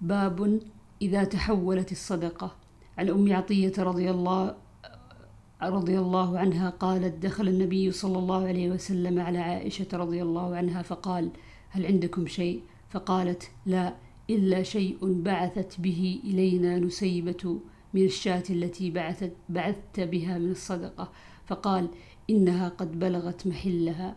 باب إذا تحولت الصدقة. عن أم عطية رضي الله رضي الله عنها قالت دخل النبي صلى الله عليه وسلم على عائشة رضي الله عنها فقال هل عندكم شيء؟ فقالت لا إلا شيء بعثت به إلينا نسيبة من الشاة التي بعثت بعثت بها من الصدقة. فقال إنها قد بلغت محلها.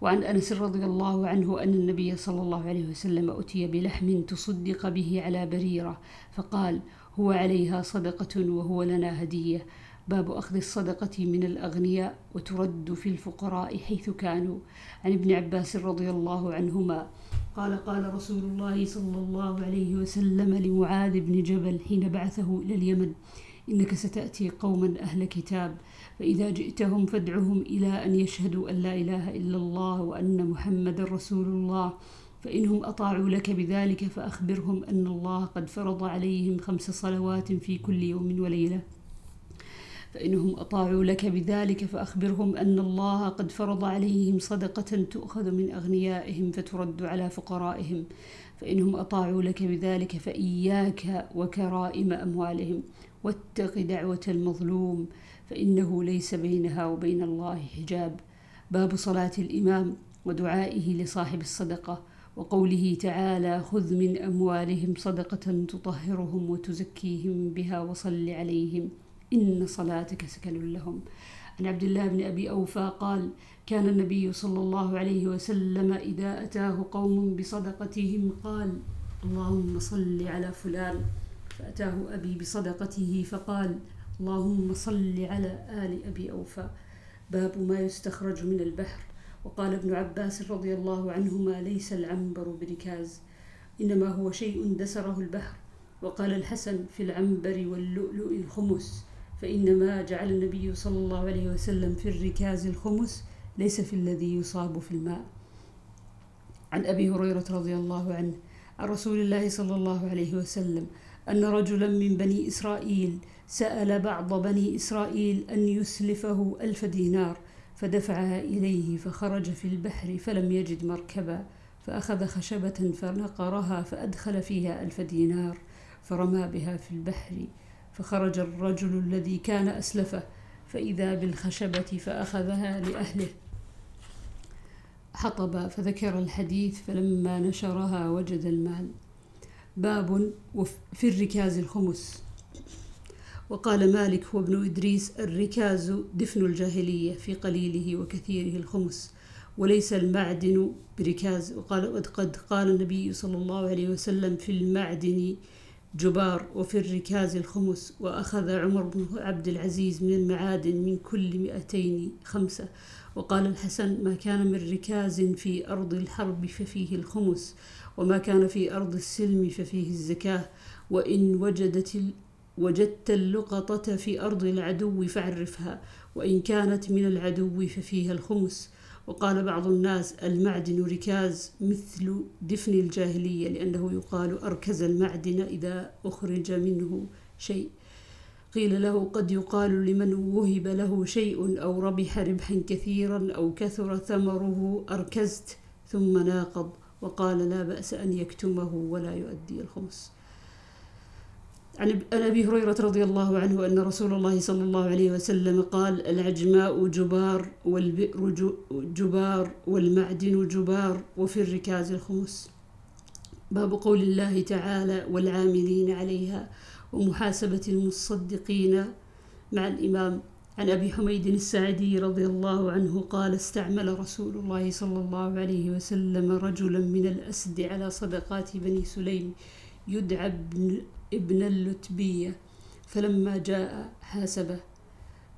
وعن أنس رضي الله عنه أن النبي صلى الله عليه وسلم أتي بلحم تصدق به على بريرة فقال هو عليها صدقة وهو لنا هدية. باب أخذ الصدقة من الأغنياء وترد في الفقراء حيث كانوا. عن ابن عباس رضي الله عنهما قال قال رسول الله صلى الله عليه وسلم لمعاذ بن جبل حين بعثه إلى اليمن إنك ستأتي قوما أهل كتاب. فإذا جئتهم فادعهم إلى أن يشهدوا أن لا إله إلا الله وأن محمد رسول الله. فإنهم أطاعوا لك بذلك فأخبرهم أن الله قد فرض عليهم خمس صلوات في كل يوم وليلة. فإنهم أطاعوا لك بذلك فأخبرهم أن الله قد فرض عليهم صدقة تؤخذ من أغنيائهم فترد على فقرائهم. فإنهم أطاعوا لك بذلك فإياك وكرائم أموالهم. واتق دعوة المظلوم فإنه ليس بينها وبين الله حجاب. باب صلاة الإمام ودعائه لصاحب الصدقة وقوله تعالى خذ من أموالهم صدقة تطهرهم وتزكيهم بها وصل عليهم إن صلاتك سكن لهم. عن عبد الله بن أبي أوفى قال كان النبي صلى الله عليه وسلم إذا أتاه قوم بصدقتهم قال اللهم صل على فلان. فأتاه أبي بصدقته فقال اللهم صل على آل أبي أوفى. باب ما يستخرج من البحر. وقال ابن عباس رضي الله عنهما ليس العنبر بركاز إنما هو شيء دسره البحر. وقال الحسن في العنبر واللؤلؤ الخمس فإنما جعل النبي صلى الله عليه وسلم في الركاز الخمس ليس في الذي يصاب في الماء. عن أبي هريرة رضي الله عنه عن رسول الله صلى الله عليه وسلم أن رجلا من بني إسرائيل سأل بعض بني إسرائيل أن يسلفه ألف دينار فدفعها إليه فخرج في البحر فلم يجد مركبا فأخذ خشبة فنقرها فأدخل فيها ألف دينار فرمى بها في البحر فخرج الرجل الذي كان أسلفه فإذا بالخشبة فأخذها لأهله. حطب فذكر الحديث فلما نشرها وجد المال. باب في الركاز الخمس. وقال مالك وابن إدريس الركاز دفن الجاهلية في قليله وكثيره الخمس وليس المعدن بركاز. وقال قد قال النبي صلى الله عليه وسلم في المعدن جبار وفي الركاز الخمس وأخذ عمر بن عبد العزيز من المعادن من كل مئتين خمسة. وقال الحسن ما كان من ركاز في أرض الحرب ففيه الخمس وما كان في أرض السلم ففيه الزكاة. وإن وجدت وجدت اللقطة في أرض العدو فعرفها وإن كانت من العدو ففيها الخمس. وقال بعض الناس المعدن ركاز مثل دفن الجاهلية لأنه يقال أركز المعدن إذا أخرج منه شيء. قيل له قد يقال لمن وهب له شيء أو ربح ربحا كثيرا أو كثر ثمره أركزت ثم ناقض وقال لا بأس أن يكتمه ولا يؤدي الخمس. عن أبي هريرة رضي الله عنه أن رسول الله صلى الله عليه وسلم قال العجماء جبار والبئر جبار والمعدن جبار وفي الركاز الخمس باب قول الله تعالى والعاملين عليها ومحاسبة المصدقين مع الإمام عن أبي حميد السعدي رضي الله عنه قال استعمل رسول الله صلى الله عليه وسلم رجلا من الأسد على صدقات بني سليم يدعى ابن اللتبية فلما جاء حاسبه.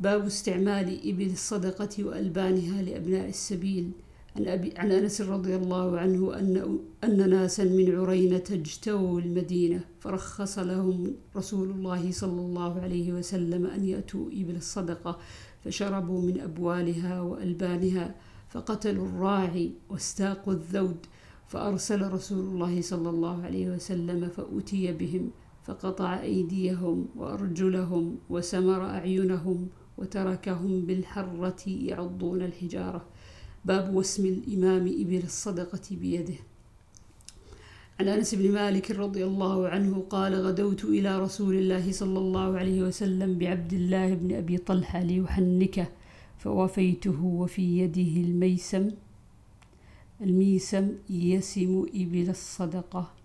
باب استعمال إبل الصدقة وألبانها لأبناء السبيل. عن, أبي عن أنس رضي الله عنه أن, أن ناسا من عرينة اجتووا المدينة فرخص لهم رسول الله صلى الله عليه وسلم أن يأتوا إبل الصدقة فشربوا من أبوالها وألبانها فقتلوا الراعي واستاقوا الذود فأرسل رسول الله صلى الله عليه وسلم فأتي بهم. فقطع أيديهم وأرجلهم وسمر أعينهم وتركهم بالحرة يعضون الحجارة. باب وسم الإمام إبل الصدقة بيده. عن أنس بن مالك رضي الله عنه قال غدوت إلى رسول الله صلى الله عليه وسلم بعبد الله بن أبي طلحة ليحنكه فوفيته وفي يده الميسم الميسم يسم إبل الصدقة.